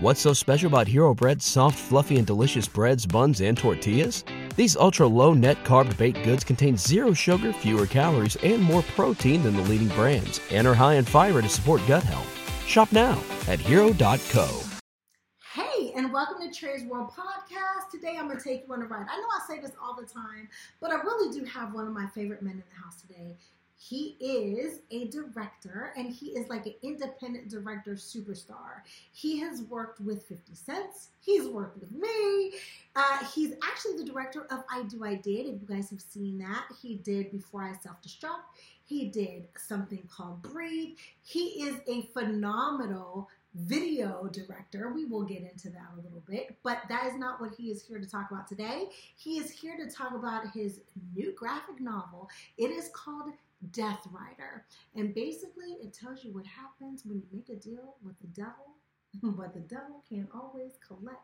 What's so special about Hero Bread's soft, fluffy, and delicious breads, buns, and tortillas? These ultra low net carb baked goods contain zero sugar, fewer calories, and more protein than the leading brands, and are high in fiber to support gut health. Shop now at hero.co. Hey, and welcome to Cherie's World Podcast. Today I'm going to take you on a ride. I know I say this all the time, but I really do have one of my favorite men in the house today. He is a director and he is like an independent director superstar. He has worked with 50 Cents, he's worked with me. Uh, he's actually the director of I Do I Did. If you guys have seen that, he did Before I Self Destruct, he did something called Breathe. He is a phenomenal video director. We will get into that a little bit, but that is not what he is here to talk about today. He is here to talk about his new graphic novel. It is called Death Rider. And basically, it tells you what happens when you make a deal with the devil, but the devil can't always collect.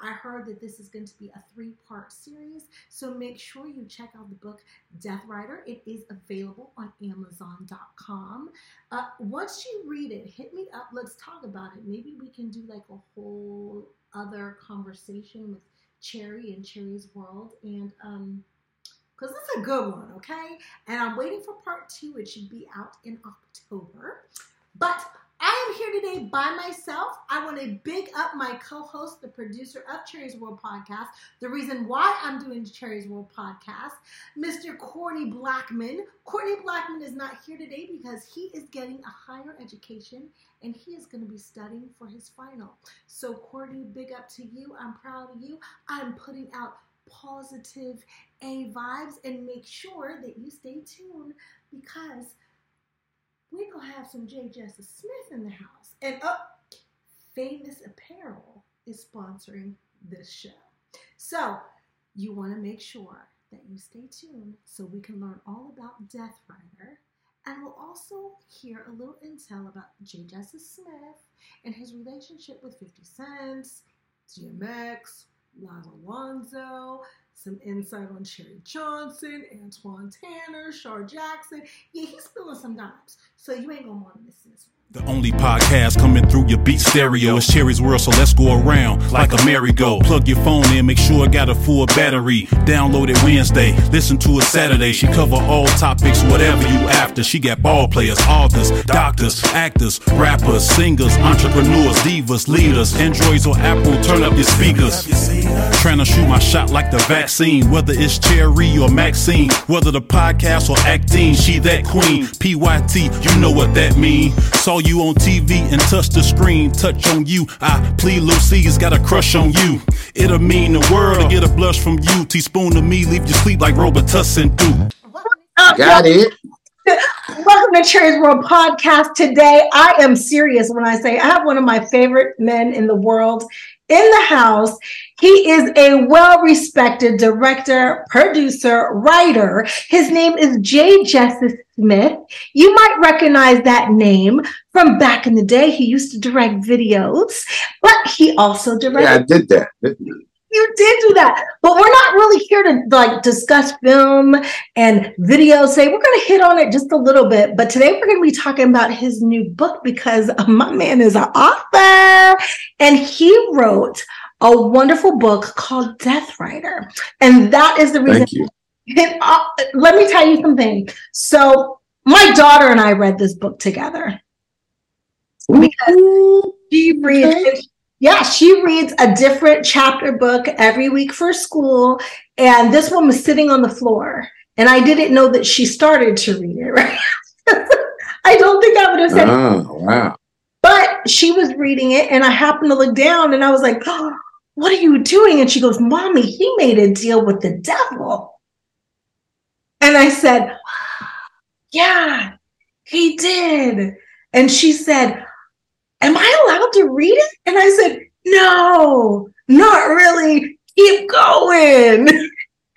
I heard that this is going to be a three part series, so make sure you check out the book Death Rider. It is available on Amazon.com. Uh, once you read it, hit me up. Let's talk about it. Maybe we can do like a whole other conversation with Cherie and Cherie's World. And, um, because it's a good one, okay? And I'm waiting for part two. It should be out in October. But I am here today by myself. I want to big up my co host, the producer of Cherie's World Podcast, the reason why I'm doing Cherie's World Podcast, Mr. Courtney Blackman. Courtney Blackman is not here today because he is getting a higher education and he is going to be studying for his final. So, Courtney, big up to you. I'm proud of you. I'm putting out positive A vibes and make sure that you stay tuned because we're gonna have some J. Jesses Smith in the house. And up, oh, Famous Apparel is sponsoring this show. So you want to make sure that you stay tuned so we can learn all about Death Rider. And we'll also hear a little intel about J. Jesses Smith and his relationship with 50 Cents, DMX, Laz Alonso, some insight on Cherie Johnson, Antoine Tanner, Shar Jackson. Yeah, he's spilling some dimes. So you ain't gonna want to miss this one. The only podcast coming through your beat stereo is Cherie's World, so let's go around like a merry-go. Plug your phone in, make sure it got a full battery. Download it Wednesday, listen to it Saturday. She cover all topics, whatever you after. She got ball players, authors, doctors, actors, rappers, singers, entrepreneurs, divas, leaders, Androids or Apple. Turn up your speakers. Trying to shoot my shot like the vaccine, whether it's Cherry or Maxine, whether the podcast or acting. She that queen, PYT, you know what that mean. So Saw you on TV and touch the screen, touch on you. I plead Lucy's got a crush on you. It'll mean the world to get a blush from you. Teaspoon to me, leave you sleep like Robitussin do. Got it. Welcome to Cherie's World Podcast. Today, I am serious when I say I have one of my favorite men in the world in the house. He is a well respected director, producer, writer. His name is J. Jesses Smith. You might recognize that name from back in the day. He used to direct videos, but he also directed. Yeah, I did that. You did do that, but we're not really here to like discuss film and video. Say we're going to hit on it just a little bit, but today we're going to be talking about his new book because my man is an author and he wrote a wonderful book called Death Rider, and that is the reason. Thank you. And, uh, let me tell you something. So my daughter and I read this book together because she reads. Okay. Yeah, she reads a different chapter book every week for school, and this one was sitting on the floor, and I didn't know that she started to read it. Right? I don't think I would have said. Oh, wow. But she was reading it, and I happened to look down, and I was like, oh, "What are you doing?" And she goes, "Mommy, he made a deal with the devil." And I said, Yeah, he did. And she said, Am I allowed to read it? And I said, No, not really. Keep going.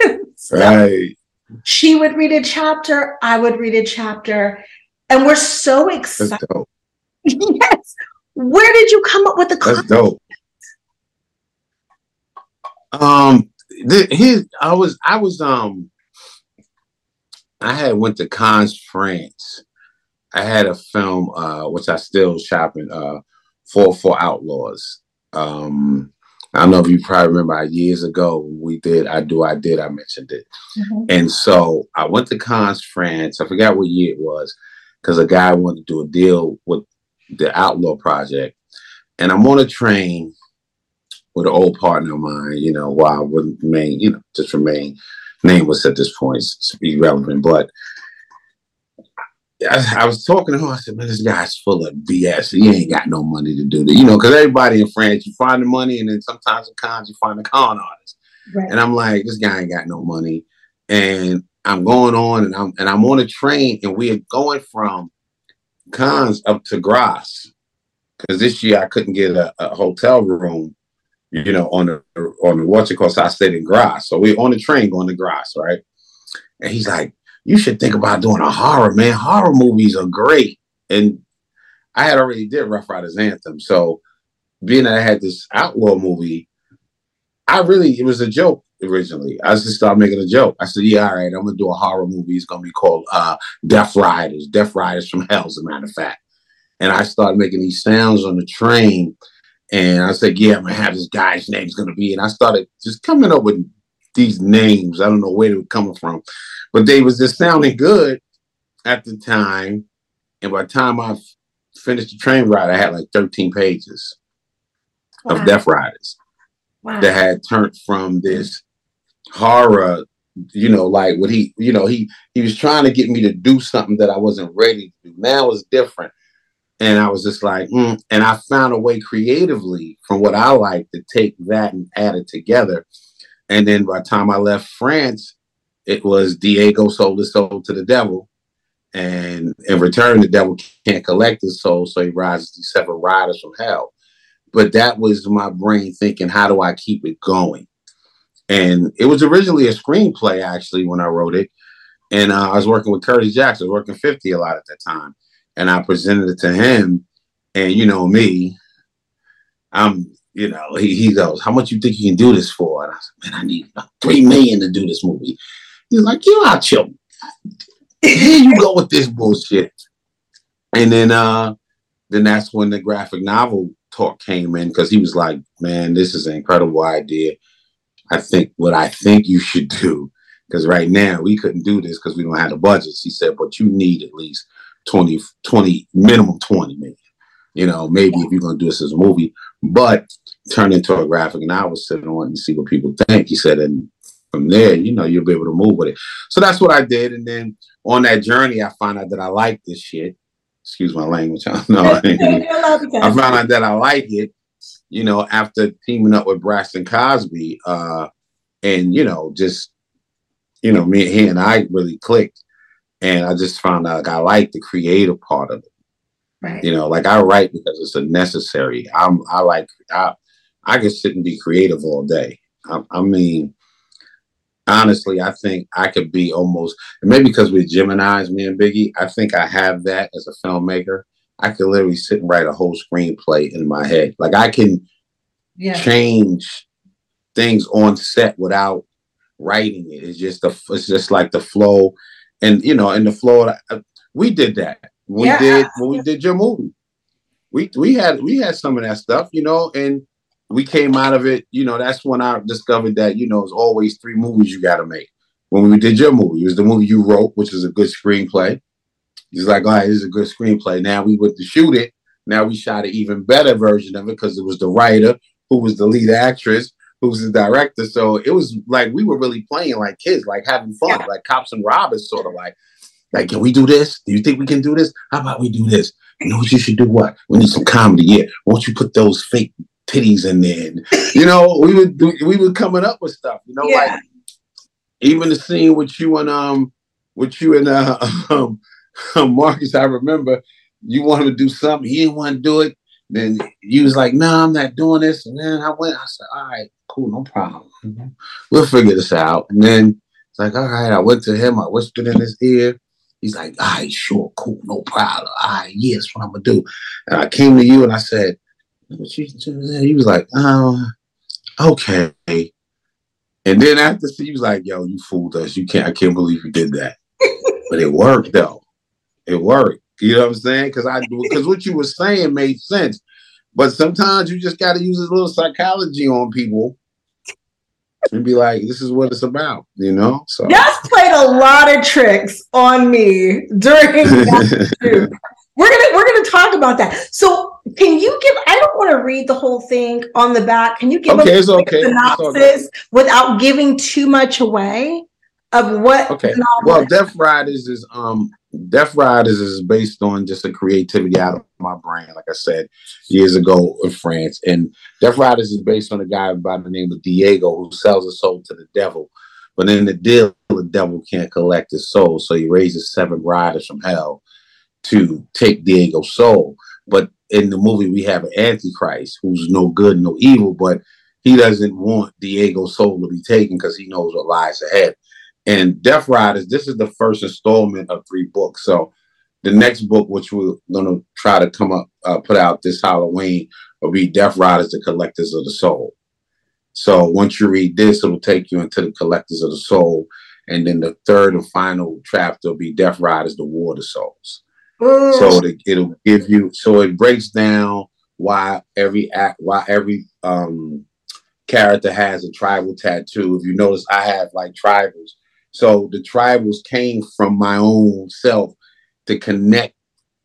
so right. She would read a chapter, I would read a chapter, and we're so excited. yes. Where did you come up with the concept? That's dope. Um, the, his, I was, I was, um, I had went to Cannes, France. I had a film uh, which I still shopping uh, for for Outlaws, Um, I don't know if you probably remember years ago we did I do I did I mentioned it, mm-hmm. and so I went to Cannes, France. I forgot what year it was because a guy wanted to do a deal with the Outlaw Project, and I'm on a train with an old partner of mine. You know, while I wouldn't remain, you know, just remain nameless at this point, it's irrelevant, but I, I, was talking to him. I said, "Man, this guy's full of BS. He ain't got no money to do that, you know." Because everybody in France, you find the money, and then sometimes in Cannes, you find the con artist. Right. And I'm like, this guy ain't got no money, and I'm going on, and I'm and I'm on a train, and we are going from Cannes up to Grasse because this year I couldn't get a, a, hotel room, you know, on the on the what's it called? So I stayed in Grasse. So we're on the train going to Grasse, right? And he's like, you should think about doing a horror, man. Horror movies are great. And I had already did Ruff Ryders Anthem. So being that I had this outlaw movie, I really it was a joke originally. I just started making a joke. I said, Yeah, all right, I'm gonna do a horror movie. It's gonna be called uh Death Riders, Death Riders from Hell, as a matter of fact. And I started making these sounds on the train. And I said, Yeah, I'm gonna have this guy's name's gonna be. And I started just coming up with these names. I don't know where they were coming from. But they was just sounding good at the time. And by the time I finished the train ride, I had like 13 pages wow. of Death Riders wow. that had turned from this horror, you know, like what he, you know, he he was trying to get me to do something that I wasn't ready to do. Now it's different. And I was just like, mm. and I found a way creatively from what I like to take that and add it together. And then by the time I left France, it was Diego sold his soul to the devil. And in return, the devil can't collect his soul, so he rises these seven riders from hell. But that was my brain thinking, how do I keep it going? And it was originally a screenplay, actually, when I wrote it. And uh, I was working with Curtis Jackson, working 50 a lot at that time. And I presented it to him. And you know me, I'm, you know, he, he goes, How much you think you can do this for? And I said, Man, I need three million to do this movie. He's like, you out your here you go with this bullshit. And then uh then that's when the graphic novel talk came in because he was like, Man, this is an incredible idea. I think what I think you should do, because right now we couldn't do this because we don't have the budgets. He said, but you need at least 20, 20 minimum 20 million. You know, maybe if you're gonna do this as a movie, but turn into a graphic novel, sit on it and see what people think. He said, and from there, you know, you'll be able to move with it. So that's what I did. And then on that journey, I found out that I like this shit. Excuse my language. I know. I found out that I like it, you know, after teaming up with Braxton Cosby. Uh, and, you know, just, you know, me and he and I really clicked. And I just found out like I like the creative part of it. Right. You know, like I write because it's a necessary. I'm I like I I can sit and be creative all day. I, I mean, honestly, I think I could be almost, maybe because we're Gemini's, me and Biggie, I think I have that as a filmmaker. I could literally sit and write a whole screenplay in my head. Like I can yeah. change things on set without writing it. It's just the, it's just like the flow, and you know, in the flow, uh, we did that. We yeah. did when we did your movie. We we had we had some of that stuff, you know, and we came out of it, you know, that's when I discovered that, you know, it's always three movies you got to make. When we did your movie, it was the movie you wrote, which is a good screenplay. He's like, all right, this is a good screenplay. Now we went to shoot it. Now we shot an even better version of it because it was the writer who was the lead actress, who was the director. So it was like we were really playing like kids, like having fun, yeah. like cops and robbers, sort of like, like, can we do this? Do you think we can do this? How about we do this? You know what you should do? What? We need some comedy. Yeah. Won't you put those fake titties in there. And, you know, we would we were coming up with stuff. You know, yeah. like even the scene with you and um with you and uh um, Marcus. I remember you wanted to do something. He didn't want to do it. Then you was like, "No, nah, I'm not doing this." And then I went. I said, "All right, cool, no problem. Mm-hmm. We'll figure this out." And then it's like, "All right." I went to him. I whispered in his ear. He's like, "All right, sure, cool, no problem. All right, yes, what I'm gonna do." And I came to you and I said, he was like, oh, okay. And then after he was like, yo, you fooled us. You can't, I can't believe you did that. but it worked though. It worked. You know what I'm saying? Because I because what you were saying made sense. But sometimes you just got to use a little psychology on people and be like, "This is what it's about," you know. So Yes played a lot of tricks on me during We're gonna we're gonna talk about that. So can you give? I don't want to read the whole thing on the back. Can you give okay, a okay. synopsis without giving too much away of what? Okay. Well, Death Riders is um Death Riders is based on just a creativity out of my brain, like I said years ago in France. And Death Riders is based on a guy by the name of Diego who sells his soul to the devil. But in the deal, the devil can't collect his soul, so he raises seven riders from hell to take Diego's soul. But in the movie, we have an Antichrist who's no good, no evil, but he doesn't want Diego's soul to be taken because he knows what lies ahead. And Death Riders, this is the first installment of three books. So the next book, which we're going to try to come up, uh, put out this Halloween, will be Death Riders, the Collectors of the Soul. So once you read this, it'll take you into the Collectors of the Soul. And then the third and final chapter will be Death Riders, the War of the Souls. Mm. So it, it'll give you, so it breaks down why every act, why every um, character has a tribal tattoo. If you notice, I have like tribals so the tribals came from my own self to connect,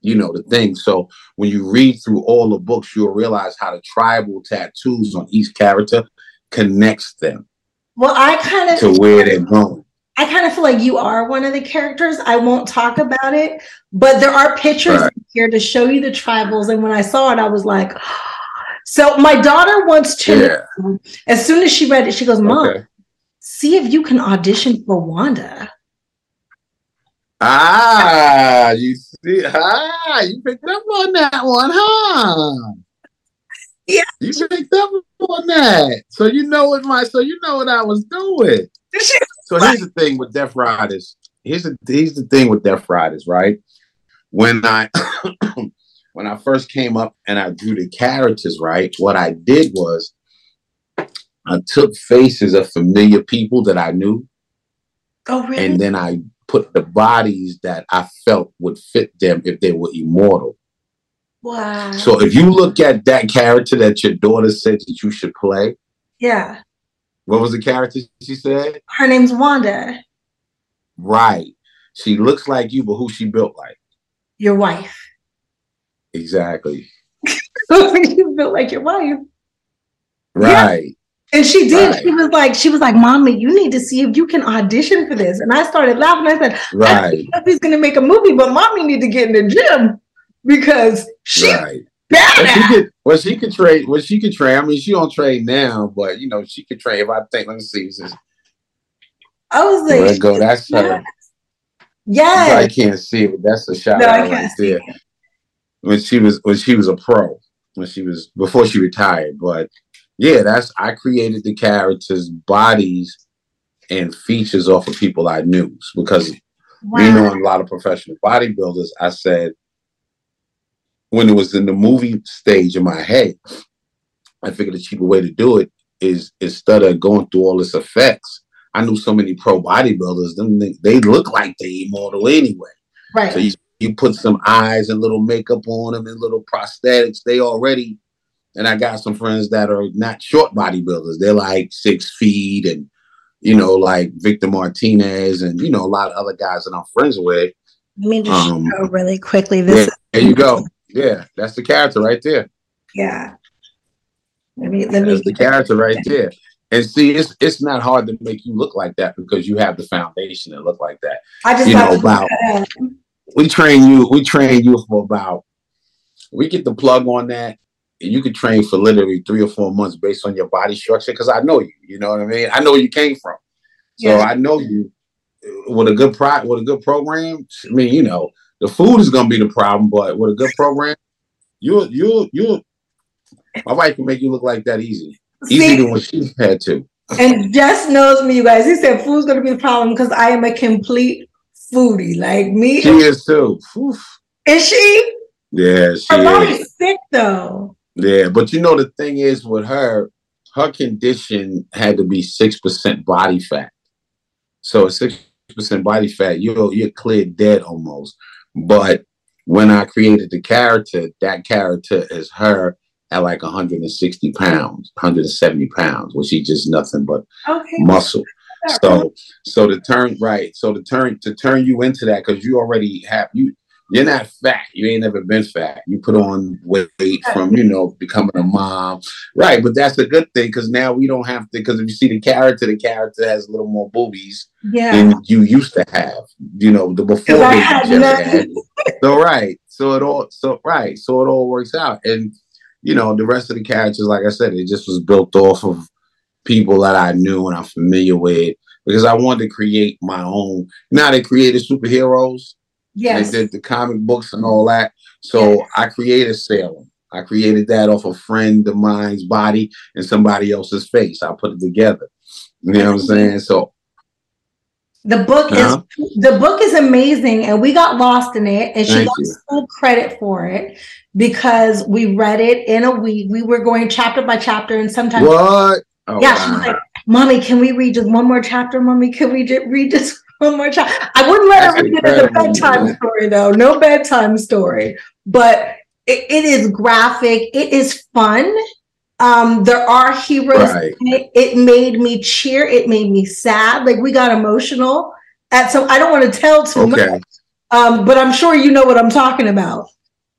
you know, the thing. So when you read through all the books, you'll realize how the tribal tattoos on each character connects them. Well, I kind of to where they're going. I kind of feel like you are one of the characters. I won't talk about it, but there are pictures right. here to show you the tribals. And when I saw it, I was like, so my daughter wants to. Yeah. As soon as she read it, she goes, "Mom, okay see if you can audition for Wanda. Ah, you see, ah, you picked up on that one, huh? Yeah, you picked up on that. So you know what my, so you know what I was doing. So here's the thing with Death Riders. Here's the here's the thing with Death Riders, right? When I when I first came up and I drew the characters, right? What I did was I took faces of familiar people that I knew. Oh, really? And then I put the bodies that I felt would fit them if they were immortal. Wow. So if you look at that character that your daughter said that you should play. Yeah. What was the character she said? Her name's Wanda. Right. She looks like you, but who she built like? Your wife. Exactly. you built like your wife. Right. And she did. Right. She was like, she was like, "Mommy, you need to see if you can audition for this." And I started laughing. I said, "Right, I he's going to make a movie, but mommy need to get in the gym because she." Right. Well, she could. Well, she could trade. Well, she could train. I mean, she don't train now, but you know, she could train. If I think, let me see. This, I was like, let go. That's her. Yeah, I can't see it, but that's a shot no, right there. When she was when she was a pro, when she was before she retired, but yeah, that's I created the characters' bodies and features off of people I knew because wow. we know a lot of professional bodybuilders. I said when it was in the movie stage in my head, I figured the cheaper way to do it is instead of going through all this effects. I knew so many pro bodybuilders, them they, they look like they immortal anyway. Right. So you, you put some eyes and little makeup on them and little prosthetics, they already and I got some friends that are not short bodybuilders. They're like six feet and, you know, like Victor Martinez and, you know, a lot of other guys that I'm friends with. Let me just um, show really quickly. This yeah, there you go. Yeah, that's the character right there. Yeah. Let me let me that's the character right there. And see, it's it's not hard to make you look like that because you have the foundation to look like that. I just you know about um, we train you, we train you for about we get the plug on that and you could train for literally three or four months based on your body structure because I know you. You know what I mean? I know where you came from, so yeah. I know you with a good pro with a good program. I mean, you know, the food is gonna be the problem, but with a good program, you you you my wife can make you look like that easy, easier than what she had to. And Jess knows me, you guys. He said food's gonna be the problem because I am a complete foodie, like me. She is too. Oof. Is she? Yeah, she Her body's sick though. Yeah, but you know the thing is with her, her condition had to be six percent body fat. So six percent body fat, you're you're clear dead almost. But when I created the character, that character is her at like 160 pounds, 170 pounds, which he just nothing but okay. muscle. So so to turn right, so to turn to turn you into that because you already have you you're not fat. You ain't never been fat. You put on weight from, you know, becoming a mom. Right. But that's a good thing because now we don't have to, because if you see the character, the character has a little more boobies yeah. than you used to have, you know, the before had had. So, right. So it all, so, right. So it all works out. And, you know, the rest of the characters, like I said, it just was built off of people that I knew and I'm familiar with because I wanted to create my own. Now they created superheroes Yes. They did the comic books and all that. So yes. I created Salem. I created that off a friend of mine's body and somebody else's face. I put it together. You know what I'm saying? So the book uh-huh. is the book is amazing, and we got lost in it, and she Thank got you. full credit for it because we read it in a week. We were going chapter by chapter, and sometimes what? Oh, yeah, wow. she was like, "Mommy, can we read just one more chapter? Mommy, can we just read just one more time. I wouldn't let That's her read it as a bedtime story, though. No bedtime story. But it, it is graphic. It is fun. Um, there are heroes. Right. It, it made me cheer. It made me sad. Like we got emotional. At so I don't want to tell too okay. much. Um, but I'm sure you know what I'm talking about.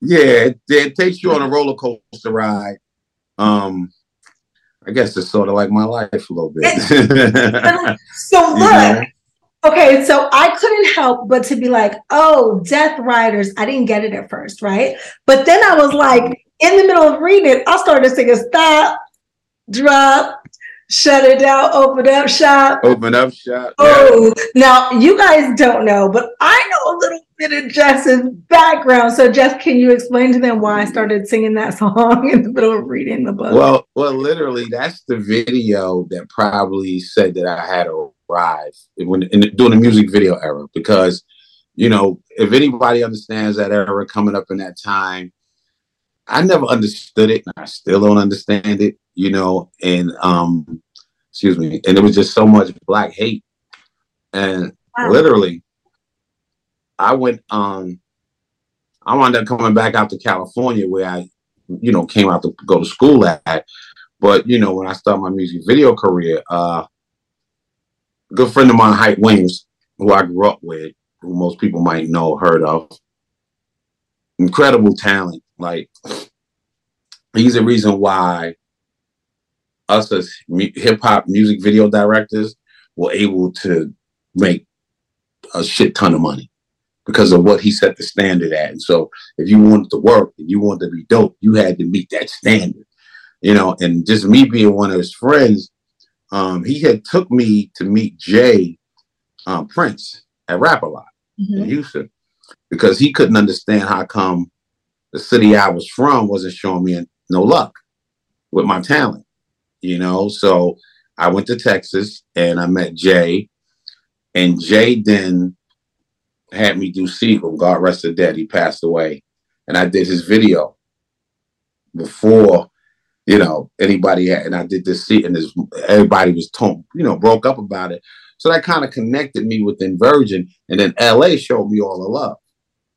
Yeah, it, it takes you on a roller coaster ride. Um, I guess it's sort of like my life a little bit. so look, you know? Okay, so I couldn't help but to be like, oh, Death Riders. I didn't get it at first, right? But then I was like, in the middle of reading it, I started singing stop, drop, shut it down, open up shop. Open up shop. Oh, yeah. now you guys don't know, but I know a little bit of Jess's background. So, Jess, can you explain to them why I started singing that song in the middle of reading the book? Well, well, literally, that's the video that probably said that I had a rise when in, during the music video era because you know if anybody understands that era coming up in that time i never understood it and i still don't understand it you know and um excuse me and it was just so much black hate and wow. literally i went um i wound up coming back out to california where i you know came out to go to school at but you know when i started my music video career uh good friend of mine, Hype Williams, who I grew up with, who most people might know, heard of. Incredible talent. Like, he's the reason why us as hip hop music video directors were able to make a shit ton of money because of what he set the standard at. And so, if you wanted to work and you wanted to be dope, you had to meet that standard, you know. And just me being one of his friends, um, he had took me to meet Jay um, Prince at Rap a Lot mm-hmm. in Houston because he couldn't understand how come the city I was from wasn't showing me no luck with my talent, you know. So I went to Texas and I met Jay, and Jay then had me do Seagram. God rest the dead, he passed away, and I did his video before you know, anybody had, and I did this seat, and this, everybody was torn, you know, broke up about it. So that kind of connected me with Virgin, and then LA showed me all the love.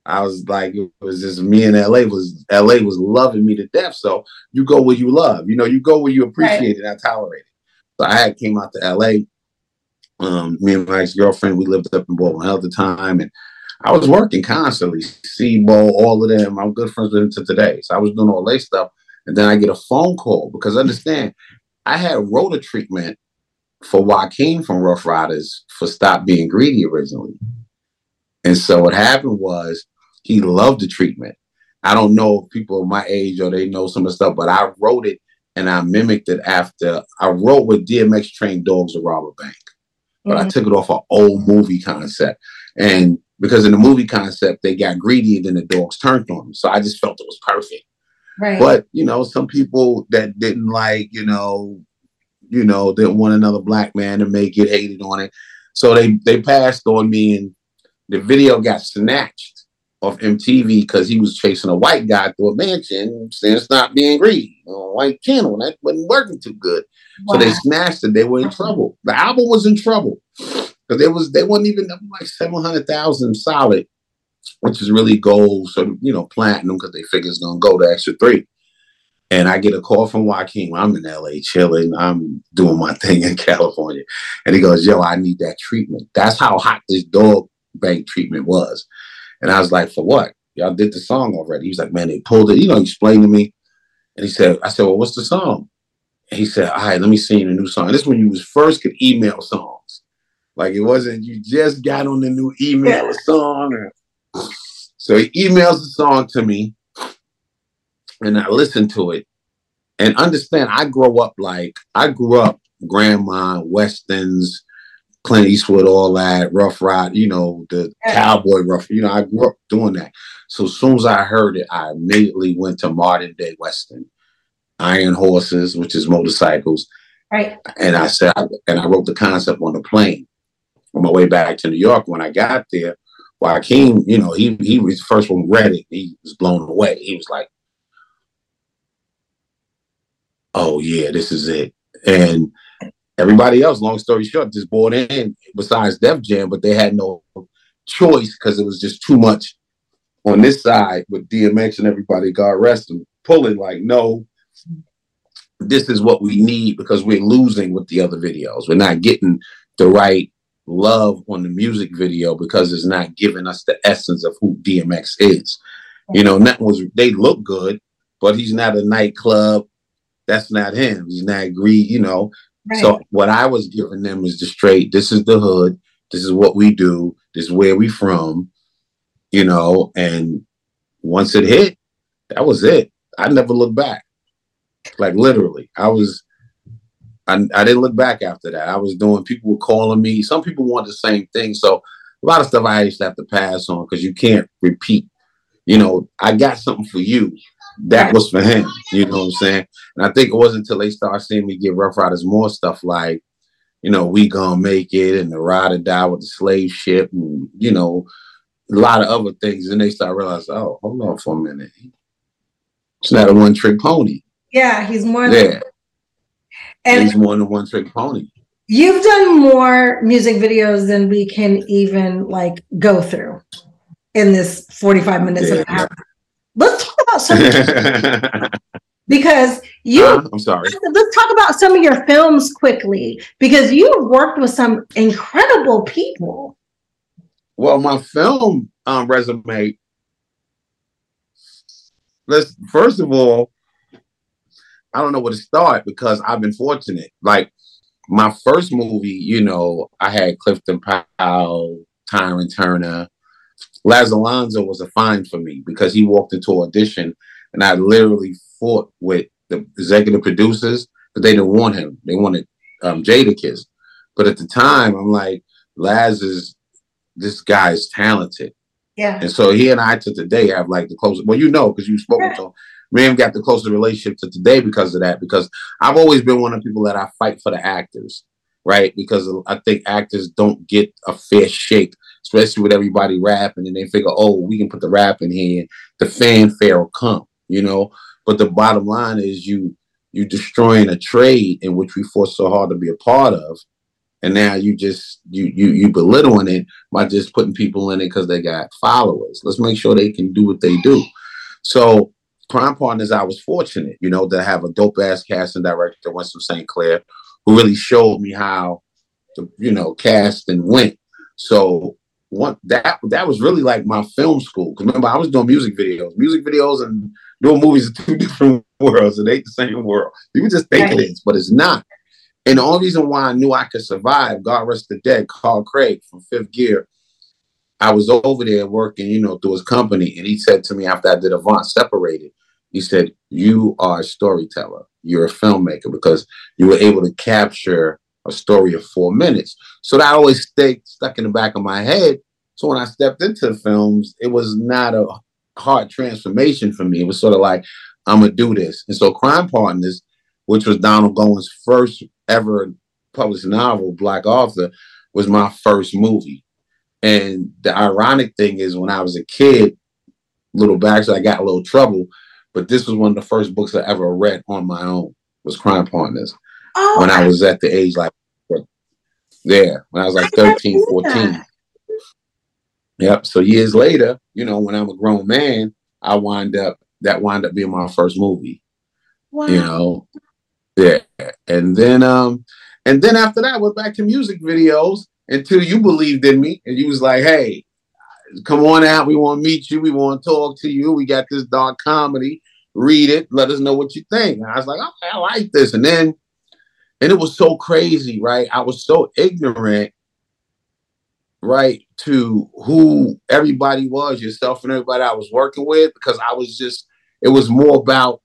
I was like, it was just me and LA was LA was loving me to death. So you go where you love, you know, you go where you appreciate right. it and tolerate it. So I had came out to LA. Um, me and my ex girlfriend, we lived up in Baldwin Hill at the time, and I was working constantly. C-Bo, all of them. I'm good friends with them to today. So I was doing all that stuff. And then I get a phone call because understand, I had rotor treatment for Joaquin from Ruff Ryders for Stop Being Greedy originally. And so what happened was he loved the treatment. I don't know if people of my age or they know some of the stuff, but I wrote it and I mimicked it after I wrote with DMX trained dogs to rob a bank. But mm-hmm. I took it off an old movie concept. And because in the movie concept, they got greedy and then the dogs turned on them. So I just felt it was perfect. Right. But you know, some people that didn't like, you know, you know, didn't want another black man to make it, hated on it. So they they passed on me, and the video got snatched off MTV because he was chasing a white guy through a mansion, saying it's not being greedy on a white channel. That wasn't working too good. Wow. So they snatched it. They were in trouble. The album was in trouble because there was they wasn't even like seven hundred thousand solid which is really gold, so you know, platinum because they figure it's gonna go to extra three. And I get a call from Joaquin. I'm in LA chilling. I'm doing my thing in California. And he goes, Yo, I need that treatment. That's how hot this dog bank treatment was. And I was like, For what? Y'all did the song already. He was like, Man, they pulled it. You know, he explained to me. And he said, I said, Well, what's the song? And he said, All right, let me sing the new song. And this when you was first could email songs. Like it wasn't you just got on the new email song. Or... So he emails the song to me and I listen to it and understand I grow up like I grew up grandma, Weston's, Clint Eastwood, all that, Rough Ride, you know, the cowboy rough, you know, I grew up doing that. So as soon as I heard it, I immediately went to modern day western, iron horses, which is motorcycles. Right. And I said, and I wrote the concept on the plane on my way back to New York. When I got there, Joaquin, you know, he he was the first one read it. He was blown away. He was like, oh yeah, this is it. And everybody else, long story short, just bought in besides Def Jam, but they had no choice because it was just too much on this side with DMX and everybody, God rest them, pulling like, no, this is what we need because we're losing with the other videos. We're not getting the right love on the music video because it's not giving us the essence of who DMX is. You know, that was they look good, but he's not a nightclub that's not him. He's not greed, you know. Right. So what I was giving them is the straight, this is the hood, this is what we do, this is where we from, you know, and once it hit, that was it. I never looked back. Like literally. I was I, I didn't look back after that. I was doing people were calling me. Some people want the same thing. So a lot of stuff I used to have to pass on because you can't repeat. You know, I got something for you that was for him. You know what I'm saying? And I think it wasn't until they started seeing me get Ruff Ryders more stuff like, you know, we gonna make it and the ride or die with the slave ship and you know, a lot of other things. And they start realizing, oh, hold on for a minute. It's not a one trick pony. Yeah, he's more yeah. And he's more than one trick pony. You've done more music videos than we can even like go through in this 45 minutes yeah, of hour. Let's talk about some because you uh, I'm sorry. Let's talk about some of your films quickly because you've worked with some incredible people. Well, my film um, resume. Let's first of all, I don't know where to start because I've been fortunate. Like my first movie, you know, I had Clifton Powell, Tyrin Turner, Laz Alonso was a find for me because he walked into audition and I literally fought with the executive producers, but they didn't want him. They wanted um, Jadakiss. But at the time, I'm like, Laz is this guy is talented. Yeah. And so he and I to today have like the closest. Well, you know, because you spoke yeah. to him. Me got the closest relationship to today because of that. Because I've always been one of the people that I fight for the actors, right? Because I think actors don't get a fair shake especially with everybody rapping, and they figure, oh, we can put the rap in here, the fanfare will come, you know. But the bottom line is you you destroying a trade in which we fought so hard to be a part of, and now you just you you you belittling it by just putting people in it because they got followers. Let's make sure they can do what they do. So Crime Partners, I was fortunate, you know, to have a dope ass casting director, Winston St. Clair, who really showed me how the you know cast and went. So one that that was really like my film school. Because remember, I was doing music videos. Music videos and doing movies are two different worlds. It ain't the same world. You just think right. it is, but it's not. And the only reason why I knew I could survive, God rest the dead, Carl Craig from Fifth Gear. I was over there working, you know, through his company, and he said to me after I did Avant Separated, he said, "You are a storyteller. You're a filmmaker because you were able to capture a story of four minutes. So that always stayed stuck in the back of my head. So when I stepped into the films, it was not a hard transformation for me. It was sort of like, I'm gonna do this. And so Crime Partners, which was Donald Goines' first ever published novel, Black Author, was my first movie. And the ironic thing is when I was a kid, little back, so I got a little trouble, but this was one of the first books I ever read on my own was Crime Partners oh, when I was at the age like there, when I was like 13, 14. Yep. So years later, you know, when I'm a grown man, I wind up that wind up being my first movie. Wow. You know, yeah. And then um, and then after that, I went back to music videos until you believed in me and you was like, hey, come on out. We want to meet you. We want to talk to you. We got this dark comedy. Read it. Let us know what you think. And I was like, okay, I like this. And then, and it was so crazy, right? I was so ignorant, right, to who everybody was, yourself and everybody I was working with, because I was just, it was more about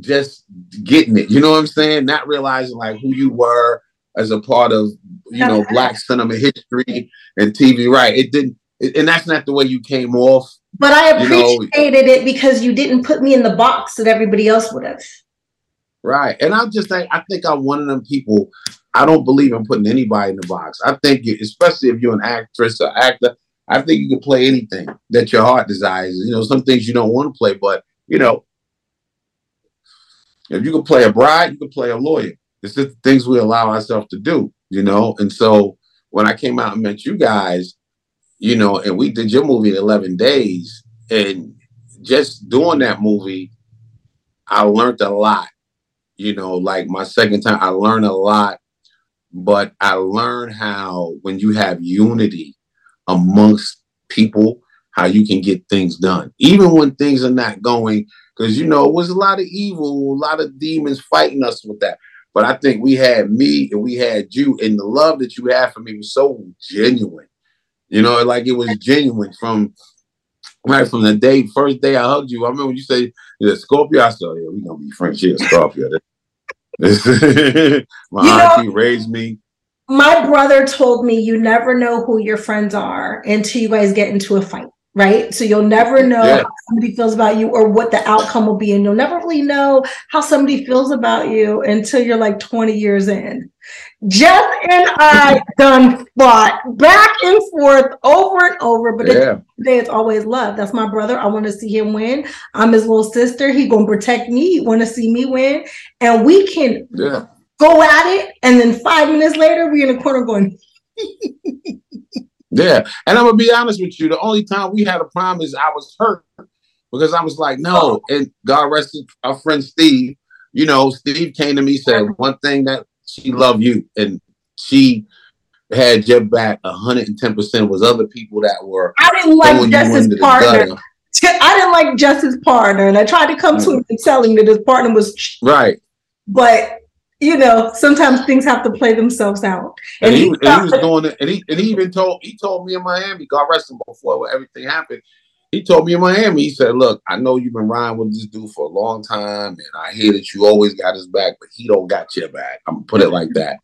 just getting it. You know what I'm saying? Not realizing like who you were as a part of, you know, black cinema history and TV. Right. It didn't and that's not the way you came off. But I appreciated you know, it because you didn't put me in the box that everybody else would have. Right, and I just think I think I'm one of them people. I don't believe in putting anybody in the box. I think, you, especially if you're an actress or actor, I think you can play anything that your heart desires. You know, some things you don't want to play, but you know, if you can play a bride, you can play a lawyer. It's just things we allow ourselves to do. You know, and so when I came out and met you guys, you know, and we did your movie in 11 days. And just doing that movie, I learned a lot. You know, like my second time, I learned a lot, but I learned how when you have unity amongst people, how you can get things done, even when things are not going. Because you know, it was a lot of evil, a lot of demons fighting us with that. But I think we had me and we had you, and the love that you had for me was so genuine you know, like it was genuine from right from the day, first day I hugged you. I remember when you say the Scorpio. I said, oh, "Yeah, we gonna be friends." She a Scorpio. my you auntie know, raised me. My brother told me you never know who your friends are until you guys get into a fight right? So you'll never know yeah. how somebody feels about you or what the outcome will be. And you'll never really know how somebody feels about you until you're like 20 years in. Jeff and I done fought back and forth over and over, but yeah. today it's always love. That's my brother. I want to see him win. I'm his little sister. He gonna protect me. He want to see me win, and we can yeah. go at it. And then five minutes later, we in the corner going. Yeah, and I'm gonna be honest with you. The only time we had a problem is I was hurt because I was like, no. And God rest our friend Steve. You know, Steve came to me said mm-hmm. one thing that she loved you, and she had your back 110 percent. Was other people that were I didn't like Jesses partner. I didn't like Jesses partner, and I tried to come to mm. him and tell him that his partner was right. But you know, sometimes things have to play themselves out. And, and he, he, and he was doing it, and he and he even told he told me in Miami, God rest him before everything happened. He told me in Miami, he said, Look, I know you've been riding with this dude for a long time, and I hear that you always got his back, but he don't got your back. I'm gonna put it like that.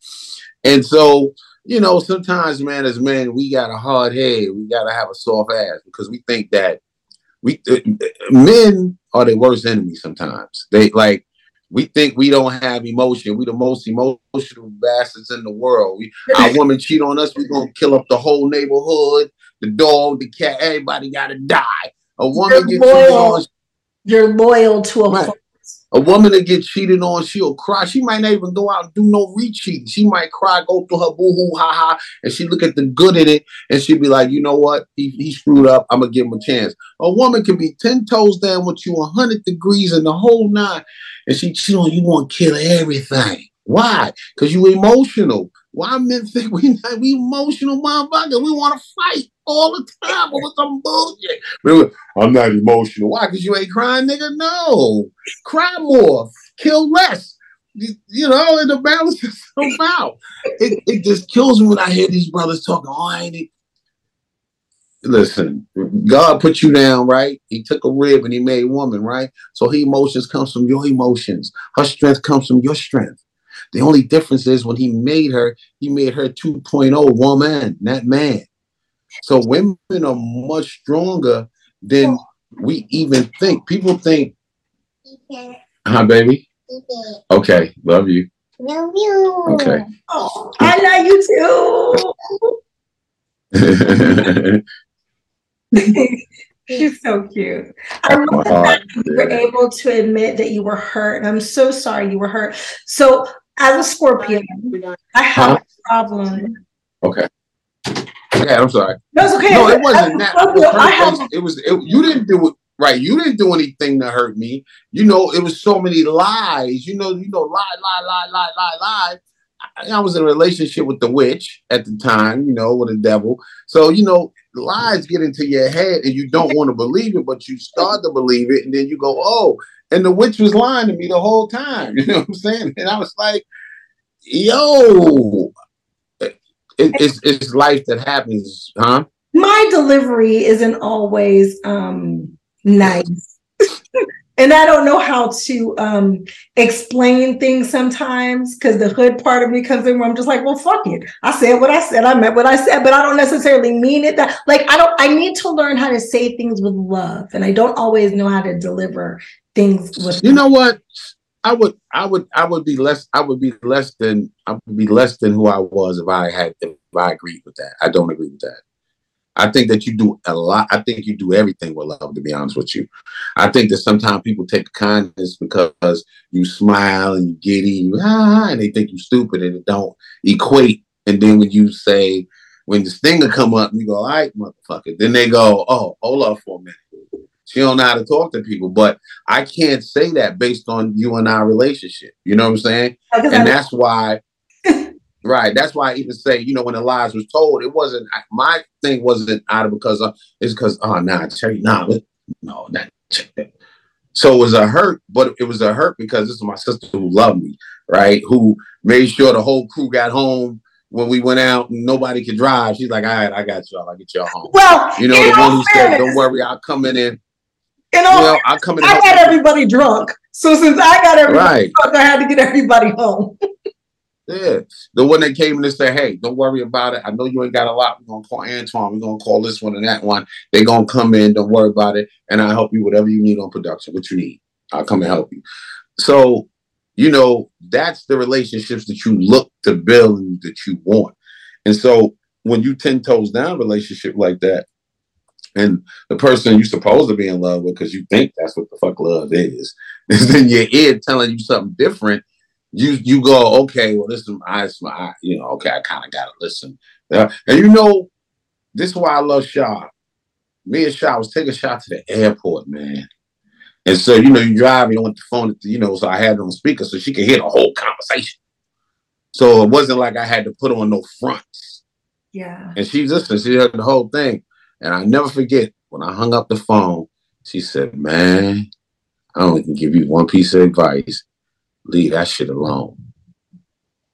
And so, you know, sometimes, man, as men, we got a hard head, we gotta have a soft ass because we think that we uh, men are the worst enemy sometimes. They like we think we don't have emotion. We the most emotional bastards in the world. We, our woman cheat on us, we gonna kill up the whole neighborhood, the dog, the cat, everybody gotta die. A woman you're loyal. On, you're loyal to a right. A woman that gets cheated on, she'll cry. She might not even go out and do no recheat. She might cry, go through her boo hoo ha ha, and she look at the good in it, and she'll be like, you know what? He, he screwed up. I'm gonna give him a chance. A woman can be ten toes down with you, hundred degrees, and the whole nine, and she cheat on you, want to kill everything. Why? Because you emotional. Why men think we we emotional motherfucker? We want to fight all the time over some bullshit. I'm not emotional. Why? Because you ain't crying, nigga? No. Cry more. Kill less. You, you know, and the balance itself out. It, it just kills me when I hear these brothers talking, oh, I ain't listen, God put you down, right? He took a rib and he made woman, right? So he emotions comes from your emotions. Her strength comes from your strength. The only difference is when he made her, he made her 2.0 woman, not man. So women are much stronger than we even think. People think, hi, baby. Okay, love you. Love you. Okay. Oh, I love you too. She's so cute. I oh, love that you were able to admit that you were hurt. And I'm so sorry you were hurt. So as a Scorpio, I have huh? a problem. Okay. Yeah, I'm sorry. That's okay. No, it wasn't that. Scorpio, I have, it was it, you didn't do it Right. You didn't do anything to hurt me. You know, it was so many lies. You know, you know, lie, lie, lie, lie, lie, lie. I, was in a relationship with the witch at the time, you know, with the devil. So, you know, lies get into your head and you don't want to believe it, but you start to believe it, and then you go, Oh, and the witch was lying to me the whole time. You know what I'm saying? And I was like, yo, it, it's it's life that happens, huh? My delivery isn't always um nice. and I don't know how to um, explain things sometimes because the hood part of me comes in where I'm just like, well, fuck it. I said what I said. I meant what I said, but I don't necessarily mean it. That like I don't. I need to learn how to say things with love, and I don't always know how to deliver things with. You know what? I would, I would, I would be less. I would be less than. I would be less than who I was if I had. If I agreed with that. I don't agree with that. I think that you do a lot. I think you do everything with love, to be honest with you. I think that sometimes people take kindness because you smile and you giddy and, you, ah, and they think you're stupid and it don't equate. And then when you say, when the stinger come up, you go, all right, motherfucker. Then they go, oh, hold up for a minute. She don't know how to talk to people. But I can't say that based on you and our relationship. You know what I'm saying? And that's why Right. That's why I even say, you know, when the lies was told, it wasn't my thing wasn't out of because of uh, it's because oh nah, Terry, nah, no, that so it was a hurt, but it was a hurt because this is my sister who loved me, right? Who made sure the whole crew got home when we went out and nobody could drive. She's like, all right, I got y'all, I'll get y'all home. Well, you know, the one who said, Don't worry, I'll come in and you know, I'll come in. I got everybody drunk. So since I got everybody right. drunk, I had to get everybody home. Yeah. The one that came in and said, Hey, don't worry about it. I know you ain't got a lot. We're gonna call Antoine. We're gonna call this one and that one. They're gonna come in, don't worry about it. And I'll help you whatever you need on production, what you need. I'll come and help you. So, you know, that's the relationships that you look to build and that you want. And so when you 10 toes down relationship like that, and the person you're supposed to be in love with because you think that's what the fuck love is, is in your ear telling you something different you you go okay well this is my, my you know okay i kind of gotta listen. Uh, and you know this is why i love shaw me and shaw was taking a shot to the airport man. And so you know you drive you want the phone you know so i had it on speaker so she could hear the whole conversation. So it wasn't like i had to put on no fronts. Yeah. And she listened she heard the whole thing. And i never forget when i hung up the phone she said man i only can give you one piece of advice leave that shit alone.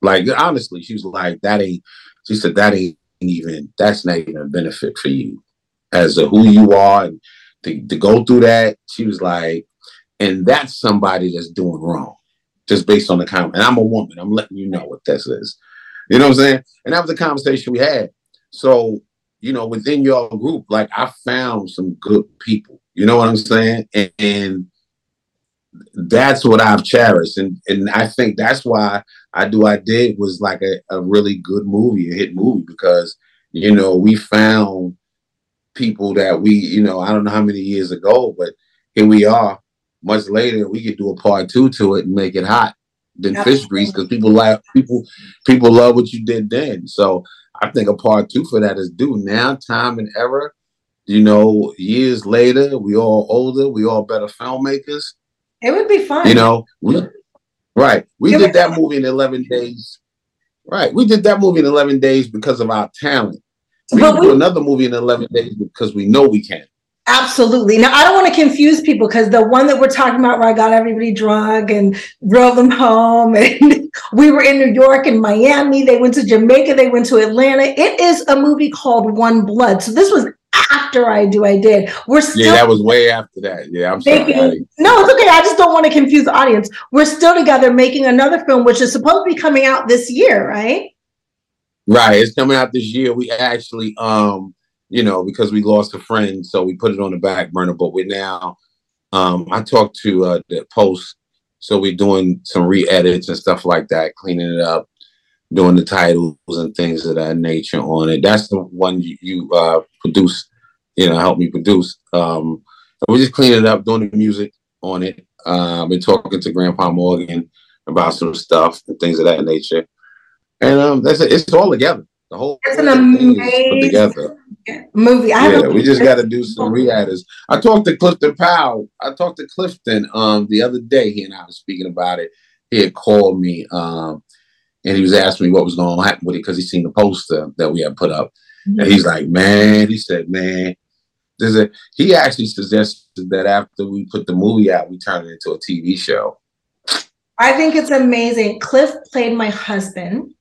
Like honestly, she was like, that ain't. She said that ain't even. That's not even a benefit for you as a who you are and to, to go through that. She was like, and that's somebody that's doing wrong, just based on the comment. And I'm a woman. I'm letting you know what this is. You know what I'm saying? And that was the conversation we had. So you know, within your group, like I found some good people. You know what I'm saying? And, and that's what I've cherished. And and I think that's why I do I did was like a, a really good movie, a hit movie, because you know, we found people that we, you know, I don't know how many years ago, but here we are. Much later, we could do a part two to it and make it hot than Absolutely. fish grease because people like people people love what you did then. So I think a part two for that is due now, time and ever. You know, years later, we all older, we all better filmmakers it would be fun. You know, we, right. We did that movie in 11 days. Right. We did that movie in 11 days because of our talent. We but we, do another movie in 11 days because we know we can. Absolutely. Now, I don't want to confuse people because the one that we're talking about where I got everybody drunk and drove them home, and we were in New York and Miami, they went to Jamaica, they went to Atlanta. It is a movie called One Blood. So this was after I do, I did. We're still yeah, that was way after that. Yeah, I'm making, sorry. No, it's okay. I just don't want to confuse the audience. We're still together making another film, which is supposed to be coming out this year, right? Right, it's coming out this year. We actually, um, you know, because we lost a friend, so we put it on the back burner. But we're now, um, I talked to uh, the post, so we're doing some re-edits and stuff like that, cleaning it up doing the titles and things of that nature on it. That's the one you, you uh, produced you know, help me produce. Um, we just clean it up, doing the music on it. Uh, I've been talking to Grandpa Morgan about some stuff and things of that nature. And um, that's it. It's all together. The whole it's an amazing together. movie. I yeah, we just got to do some re-adders. I talked to Clifton Powell. I talked to Clifton um, the other day. He and I was speaking about it. He had called me um, and he was asking me what was going to happen with it because he seen the poster that we had put up. Mm-hmm. And he's like, man, he said, man, there's a. He actually suggested that after we put the movie out, we turn it into a TV show. I think it's amazing. Cliff played my husband.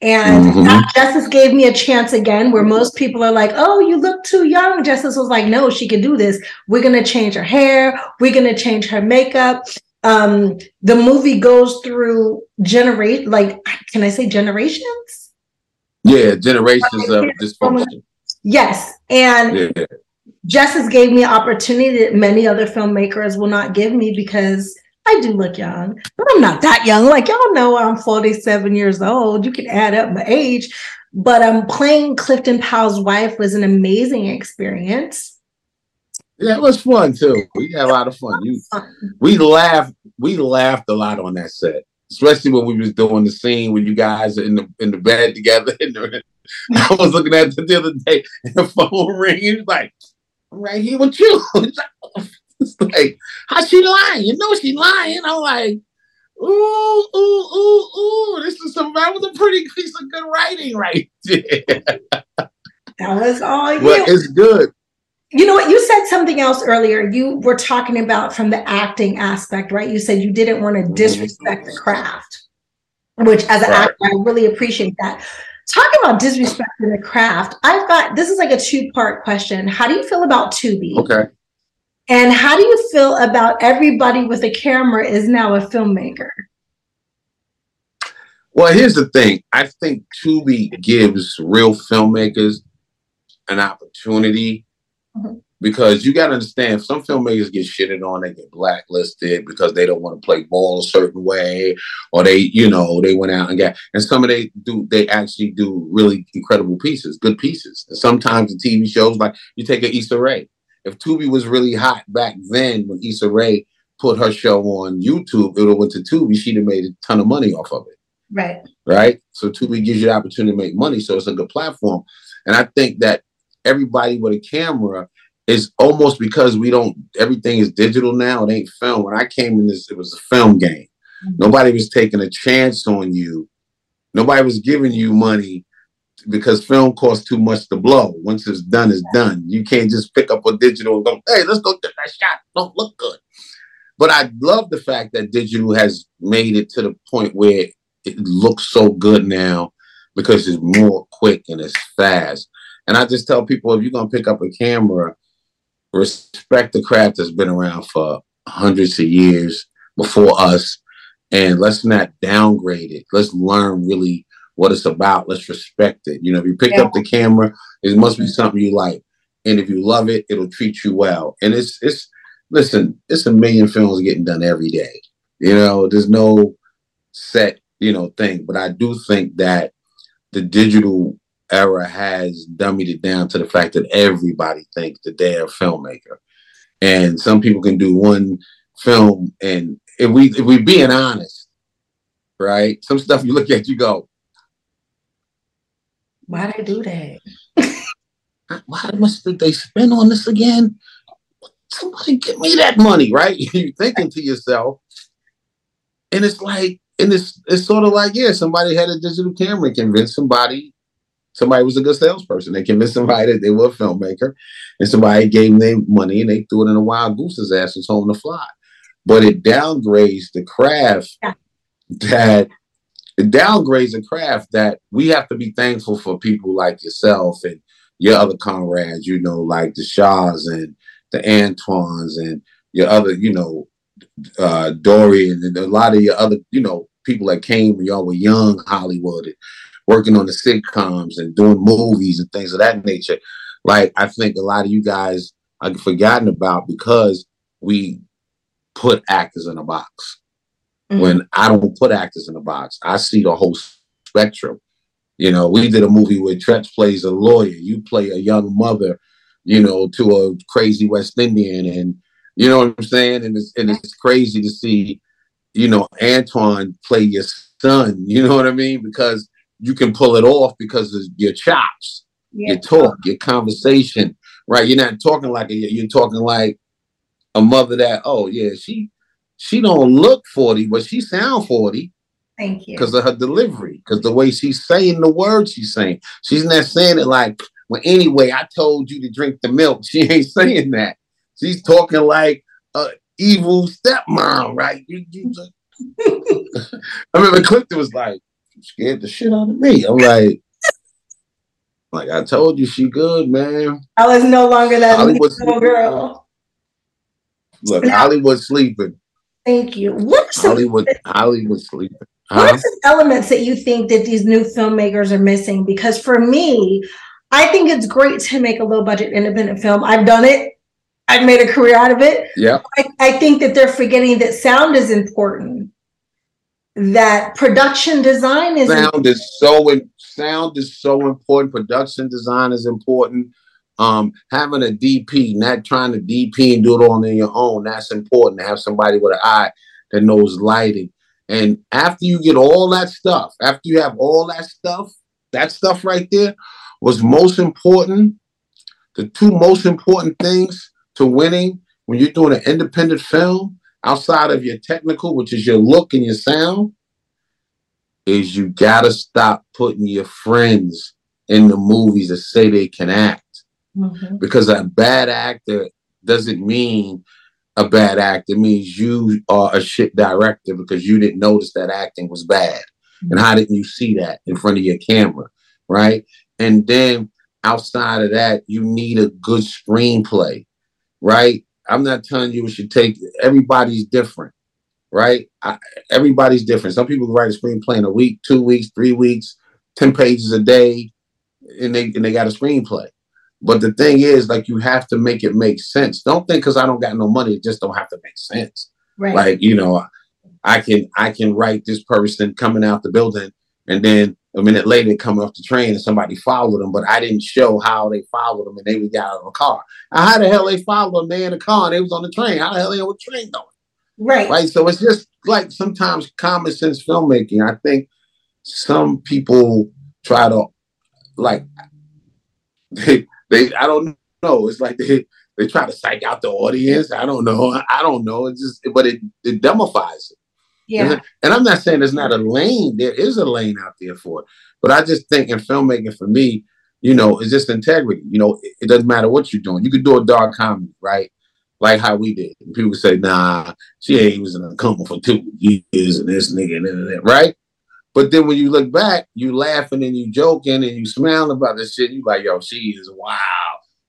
And mm-hmm. Jesses gave me a chance again where most people are like, oh, you look too young. Jesses was like, no, she can do this. We're going to change her hair. We're going to change her makeup. Um, the movie goes through generate, like, can I say generations? Yeah, generations of dysfunction. Yes. And yeah. Jesses gave me an opportunity that many other filmmakers will not give me because I do look young, but I'm not that young. Like y'all know, I'm 47 years old. You can add up my age, but um, playing Clifton Powell's wife was an amazing experience. Yeah, it was fun too. We had a lot of fun. You, we laughed. We laughed a lot on that set, especially when we was doing the scene when you guys in the in the bed together. I was looking at it the other day, and the phone ringing. Like, I'm right here with you. It's like, how she lying? You know she lying. I'm like, ooh, ooh, ooh, ooh. This is some that was a pretty piece of good writing right there. that was all you. Well, it's good. You know what? You said something else earlier. You were talking about from the acting aspect, right? You said you didn't want to mm-hmm. disrespect the craft, which as an right. actor, I really appreciate that. Talking about disrespecting the craft, I've got this is like a two part question. How do you feel about Tubi? Okay. And how do you feel about everybody with a camera is now a filmmaker? Well, here's the thing. I think Tubi gives real filmmakers an opportunity mm-hmm. Because you got to understand some filmmakers get shitted on, they get blacklisted because they don't want to play ball a certain way, or they, you know, they went out and got. And some of they do, they actually do really incredible pieces, good pieces. And sometimes the TV shows, like you take an Issa Rae, if Tubi was really hot back then when Issa Rae put her show on YouTube, it would have went to Tubi. She'd have made a ton of money off of it. Right. Right. So Tubi gives you the opportunity to make money. So it's a good platform. And I think that everybody with a camera is almost because we don't everything is digital now. It ain't film. When I came in this, it was a film game. Mm-hmm. Nobody was taking a chance on you. Nobody was giving you money because film costs too much to blow. Once it's done, it's done. You can't just pick up a digital and go, hey, let's go get that shot. Don't look good. But I love the fact that digital has made it to the point where it looks so good now because it's more quick and it's fast. And I just tell people if you're gonna pick up a camera, respect the craft that's been around for hundreds of years before us, and let's not downgrade it. Let's learn really what it's about. Let's respect it. You know, if you pick yeah. up the camera, it must be mm-hmm. something you like. And if you love it, it'll treat you well. And it's it's listen, it's a million films getting done every day. You know, there's no set, you know, thing. But I do think that the digital era has dummied it down to the fact that everybody thinks that they're a filmmaker. And some people can do one film and if we if we being honest, right? Some stuff you look at, you go, why they do that? Why must they spend on this again? Somebody give me that money, right? You're thinking to yourself, and it's like, and it's it's sort of like, yeah, somebody had a digital camera and convinced somebody, somebody was a good salesperson. They convinced somebody that they were a filmmaker, and somebody gave them money and they threw it in a wild goose's ass and told them to fly. But it downgrades the craft yeah. that it downgrades a craft that we have to be thankful for people like yourself and your other comrades, you know, like the Shaws and the Antoines and your other, you know, uh, Dorian and a lot of your other, you know, people that came when y'all were young Hollywood working on the sitcoms and doing movies and things of that nature. Like I think a lot of you guys are forgotten about because we put actors in a box. Mm-hmm. When I don't put actors in a box, I see the whole spectrum. You know, we did a movie where Treach plays a lawyer. You play a young mother, you know, to a crazy West Indian, and you know what I'm saying. And it's and it's crazy to see, you know, Antoine play your son. You know what I mean? Because you can pull it off because of your chops, yeah. your talk, your conversation, right? You're not talking like a, you're talking like a mother that, oh yeah, she she don't look 40, but she sound 40. Thank you. Because of her delivery, because the way she's saying the words she's saying. She's not saying it like, well, anyway, I told you to drink the milk. She ain't saying that. She's talking like a evil stepmom, right? I remember Clifton was like, scared the shit out of me. I'm like, like I told you, she good, man. I was no longer that little girl. Look, Hollywood sleeping. Thank you. What some, Hollywood? Hollywood sleeping. Huh? What are some elements that you think that these new filmmakers are missing? Because for me, I think it's great to make a low budget independent film. I've done it. I've made a career out of it. Yeah. I, I think that they're forgetting that sound is important. That production design is sound is so in, sound is so important. Production design is important. Um, having a DP, not trying to DP and do it all on your own, that's important. To have somebody with an eye that knows lighting. And after you get all that stuff, after you have all that stuff, that stuff right there was most important. The two most important things to winning when you're doing an independent film outside of your technical, which is your look and your sound, is you gotta stop putting your friends in the movies that say they can act. Mm-hmm. Because a bad actor doesn't mean a bad actor. It means you are a shit director because you didn't notice that acting was bad. Mm-hmm. And how didn't you see that in front of your camera? Right. And then outside of that, you need a good screenplay right? I'm not telling you it should take. Everybody's different, right? I, everybody's different. Some people write a screenplay in a week, two weeks, three weeks, ten pages a day, and they and they got a screenplay. But the thing is, like, you have to make it make sense. Don't think because I don't got no money, it just don't have to make sense. Right. Like, you know, I can I can write this person coming out the building, and then a minute later, coming off the train and somebody followed them, but I didn't show how they followed them and they got out of a car. Now, how the hell they followed them? They in the car and they was on the train. How the hell they on the train going? Right. Right. So it's just like sometimes common sense filmmaking. I think some people try to like they they I don't know. It's like they they try to psych out the audience. I don't know. I don't know. It's just but it it demifies it. Yeah. And I'm not saying there's not a lane. There is a lane out there for it. But I just think in filmmaking for me, you know, it's just integrity. You know, it, it, doesn't matter what you're doing. You could do a dark comedy, right? Like how we did. And people say, nah, she ain't was in a coma for two years and this nigga and that, right? But then when you look back, you laughing and you joking and you smiling about this shit. You like, yo, she is wow.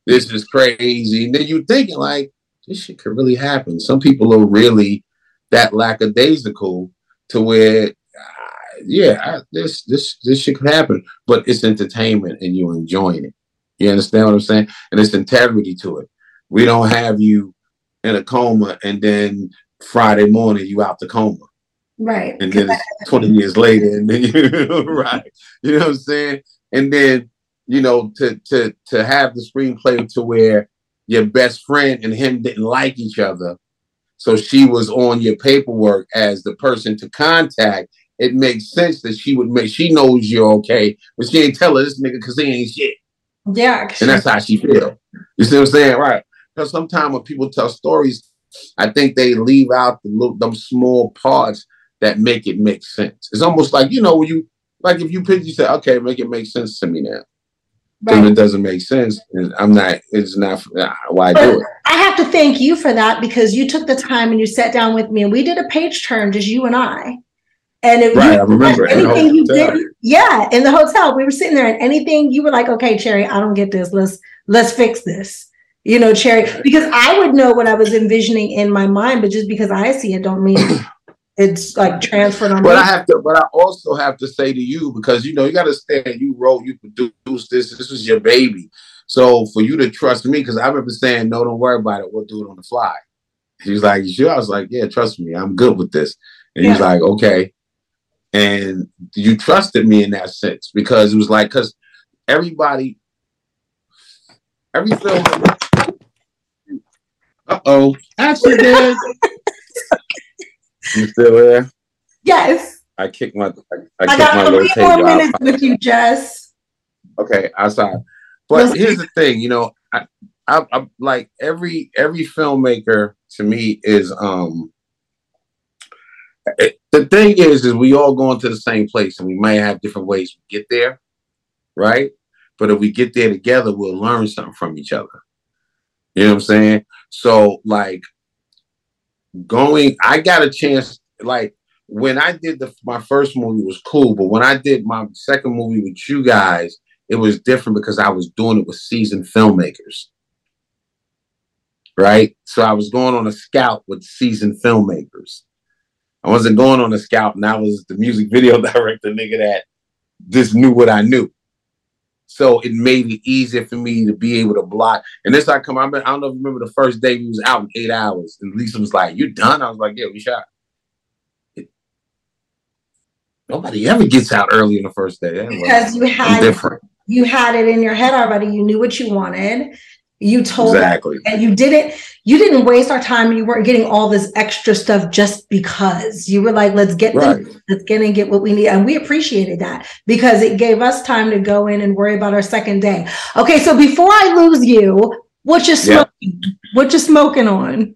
This is crazy. And then you thinking like, this shit could really happen. Some people are really that lackadaisical to where, uh, yeah, I, this this this shit could happen, but it's entertainment and you're enjoying it. You understand what I'm saying? And it's integrity to it. We don't have you in a coma and then Friday morning you out the coma. Right. And then 20 years later, and then you right. You know what I'm saying? And then, you know, to to to have the screenplay to where your best friend and him didn't like each other, so she was on your paperwork as the person to contact. It makes sense that she would make. She knows you're okay, but she ain't tell her this nigga because he ain't shit. Yeah, and that's how she feel. You see what I'm saying, right? Because sometimes when people tell stories, I think they leave out the little, them small parts that make it make sense. It's almost like you know when you like if you pick, you say, okay, make it make sense to me now. Right. Then it doesn't make sense. I'm not. It's not why I do it. I have to thank you for that because you took the time and you sat down with me and we did a page turn, just you and I. And it, right, you, I remember anything you did, yeah, in the hotel, we were sitting there, and anything you were like, "Okay, Cherie, I don't get this. Let's let's fix this." You know, Cherie, because I would know what I was envisioning in my mind, but just because I see it, don't mean it's like transferred on. But me. I have to. But I also have to say to you because you know you got to stand. You wrote, you produced this. This was your baby. So for you to trust me, because I remember saying, no, don't worry about it. We'll do it on the fly. He was like, you sure? I was like, yeah, trust me. I'm good with this. And yeah. he was like, okay. And you trusted me in that sense because it was like, because everybody, every film, uh oh, accident. You still there? Yes. I kicked my. I, I, I got three more minutes with you, Jess. Okay, I saw. But here's the thing, you know, I, I, I like every every filmmaker to me is um. It, the thing is, is we all going to the same place, and we might have different ways to get there, right? But if we get there together, we'll learn something from each other. You know what I'm saying? So, like, going, I got a chance, like, when I did the my first movie was cool, but when I did my second movie with you guys, it was different because I was doing it with seasoned filmmakers. Right? So I was going on a scout with seasoned filmmakers. I wasn't going on a scout and I was the music video director nigga that just knew what I knew. So it made it easier for me to be able to block. And this I come, I, I don't know if you remember the first day we was out in eight hours. And Lisa was like, You done? I was like, Yeah, we shot. Nobody ever gets out early in the first day. Because you had different. You had it in your head already. You knew what you wanted. You told exactly, and you didn't. You didn't waste our time. You weren't getting all this extra stuff just because you were like, "Let's get right. them, let's get and get what we need," and we appreciated that because it gave us time to go in and worry about our second day. Okay, so before I lose you, what you smoking? Yeah. What you smoking on?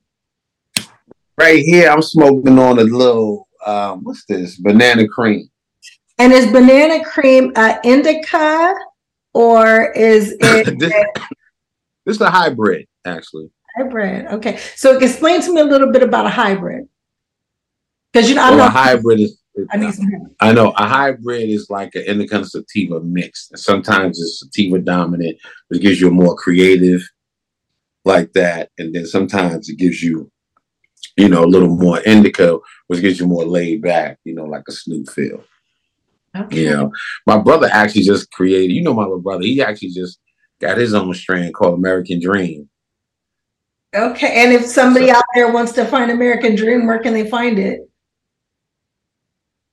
Right here, I'm smoking on a little um, what's this? Banana cream. And is banana cream uh, indica or is it? Is a hybrid, actually. Hybrid. Okay. So explain to me a little bit about a hybrid. Because you know, well, a hybrid is. I, need some I know a hybrid is like an indica sativa mix. And sometimes it's sativa dominant, which gives you a more creative like that. And then sometimes it gives you you know, a little more indica, which gets you more laid back, you know, like a Snoop feel. Okay. You know, my brother actually just created, you know, my little brother, he actually just got his own strand called American Dream. Okay. And if somebody so, out there wants to find American Dream, where can they find it?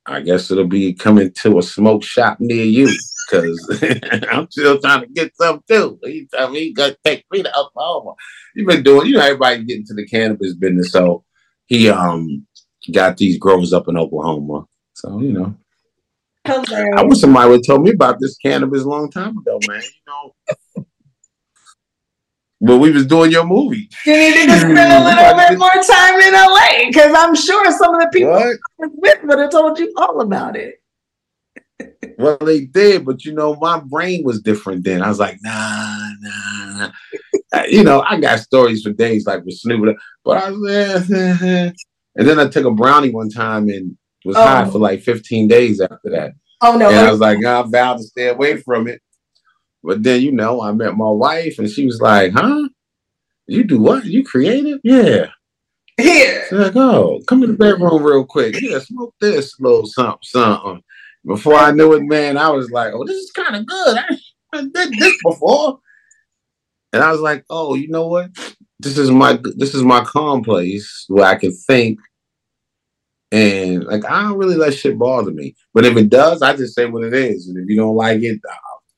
I guess it'll be coming to a smoke shop near you because I'm still trying to get some too. He tell me he gonna take me to Oklahoma. You've been doing, you know, everybody getting to the cannabis business. So he um got these growers up in Oklahoma. So you know, I wish somebody would tell me about this cannabis a long time ago, man. You know. But we was doing your movie. You needed to spend a little bit more time in LA because I'm sure some of the people with would have told you all about it. well, they did, but you know, my brain was different then. I was like, nah, nah, nah. you know, I got stories for days like with Snoop, but I was eh, and then I took a brownie one time and was oh. high for like 15 days after that. Oh no! And I was like, I vowed to stay away from it. But then you know, I met my wife and she was like, "Huh? You do what? You creative? Yeah." Here. She's like, "Oh, come in the bedroom real quick. Yeah, smoke this little something, something." Before I knew it, man, I was like, "Oh, this is kind of good. I, I did this before." And I was like, oh, you know what? This is my this is my calm place where I can think and like I don't really let shit bother me. But if it does, I just say what it is. And if you don't like it,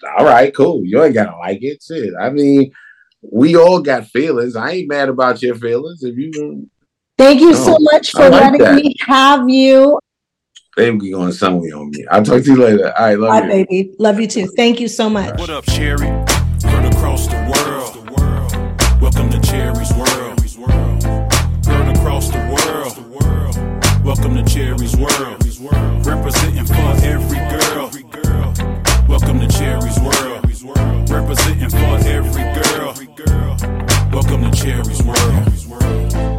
all right, cool. You ain't gotta like it. Shit. I mean, we all got feelings. I ain't mad about your feelings. If you Thank you so oh, much for like letting that. me have you. Thank you going somewhere on me. I'll talk to you later. All right, love Bye, you. baby. Love you too. Thank you so much. What up, Cherie? Heard across the world. Welcome to Cherie's World. Heard across the world. Welcome to Cherie's World. Representing for every girl. Welcome to Cherie's World.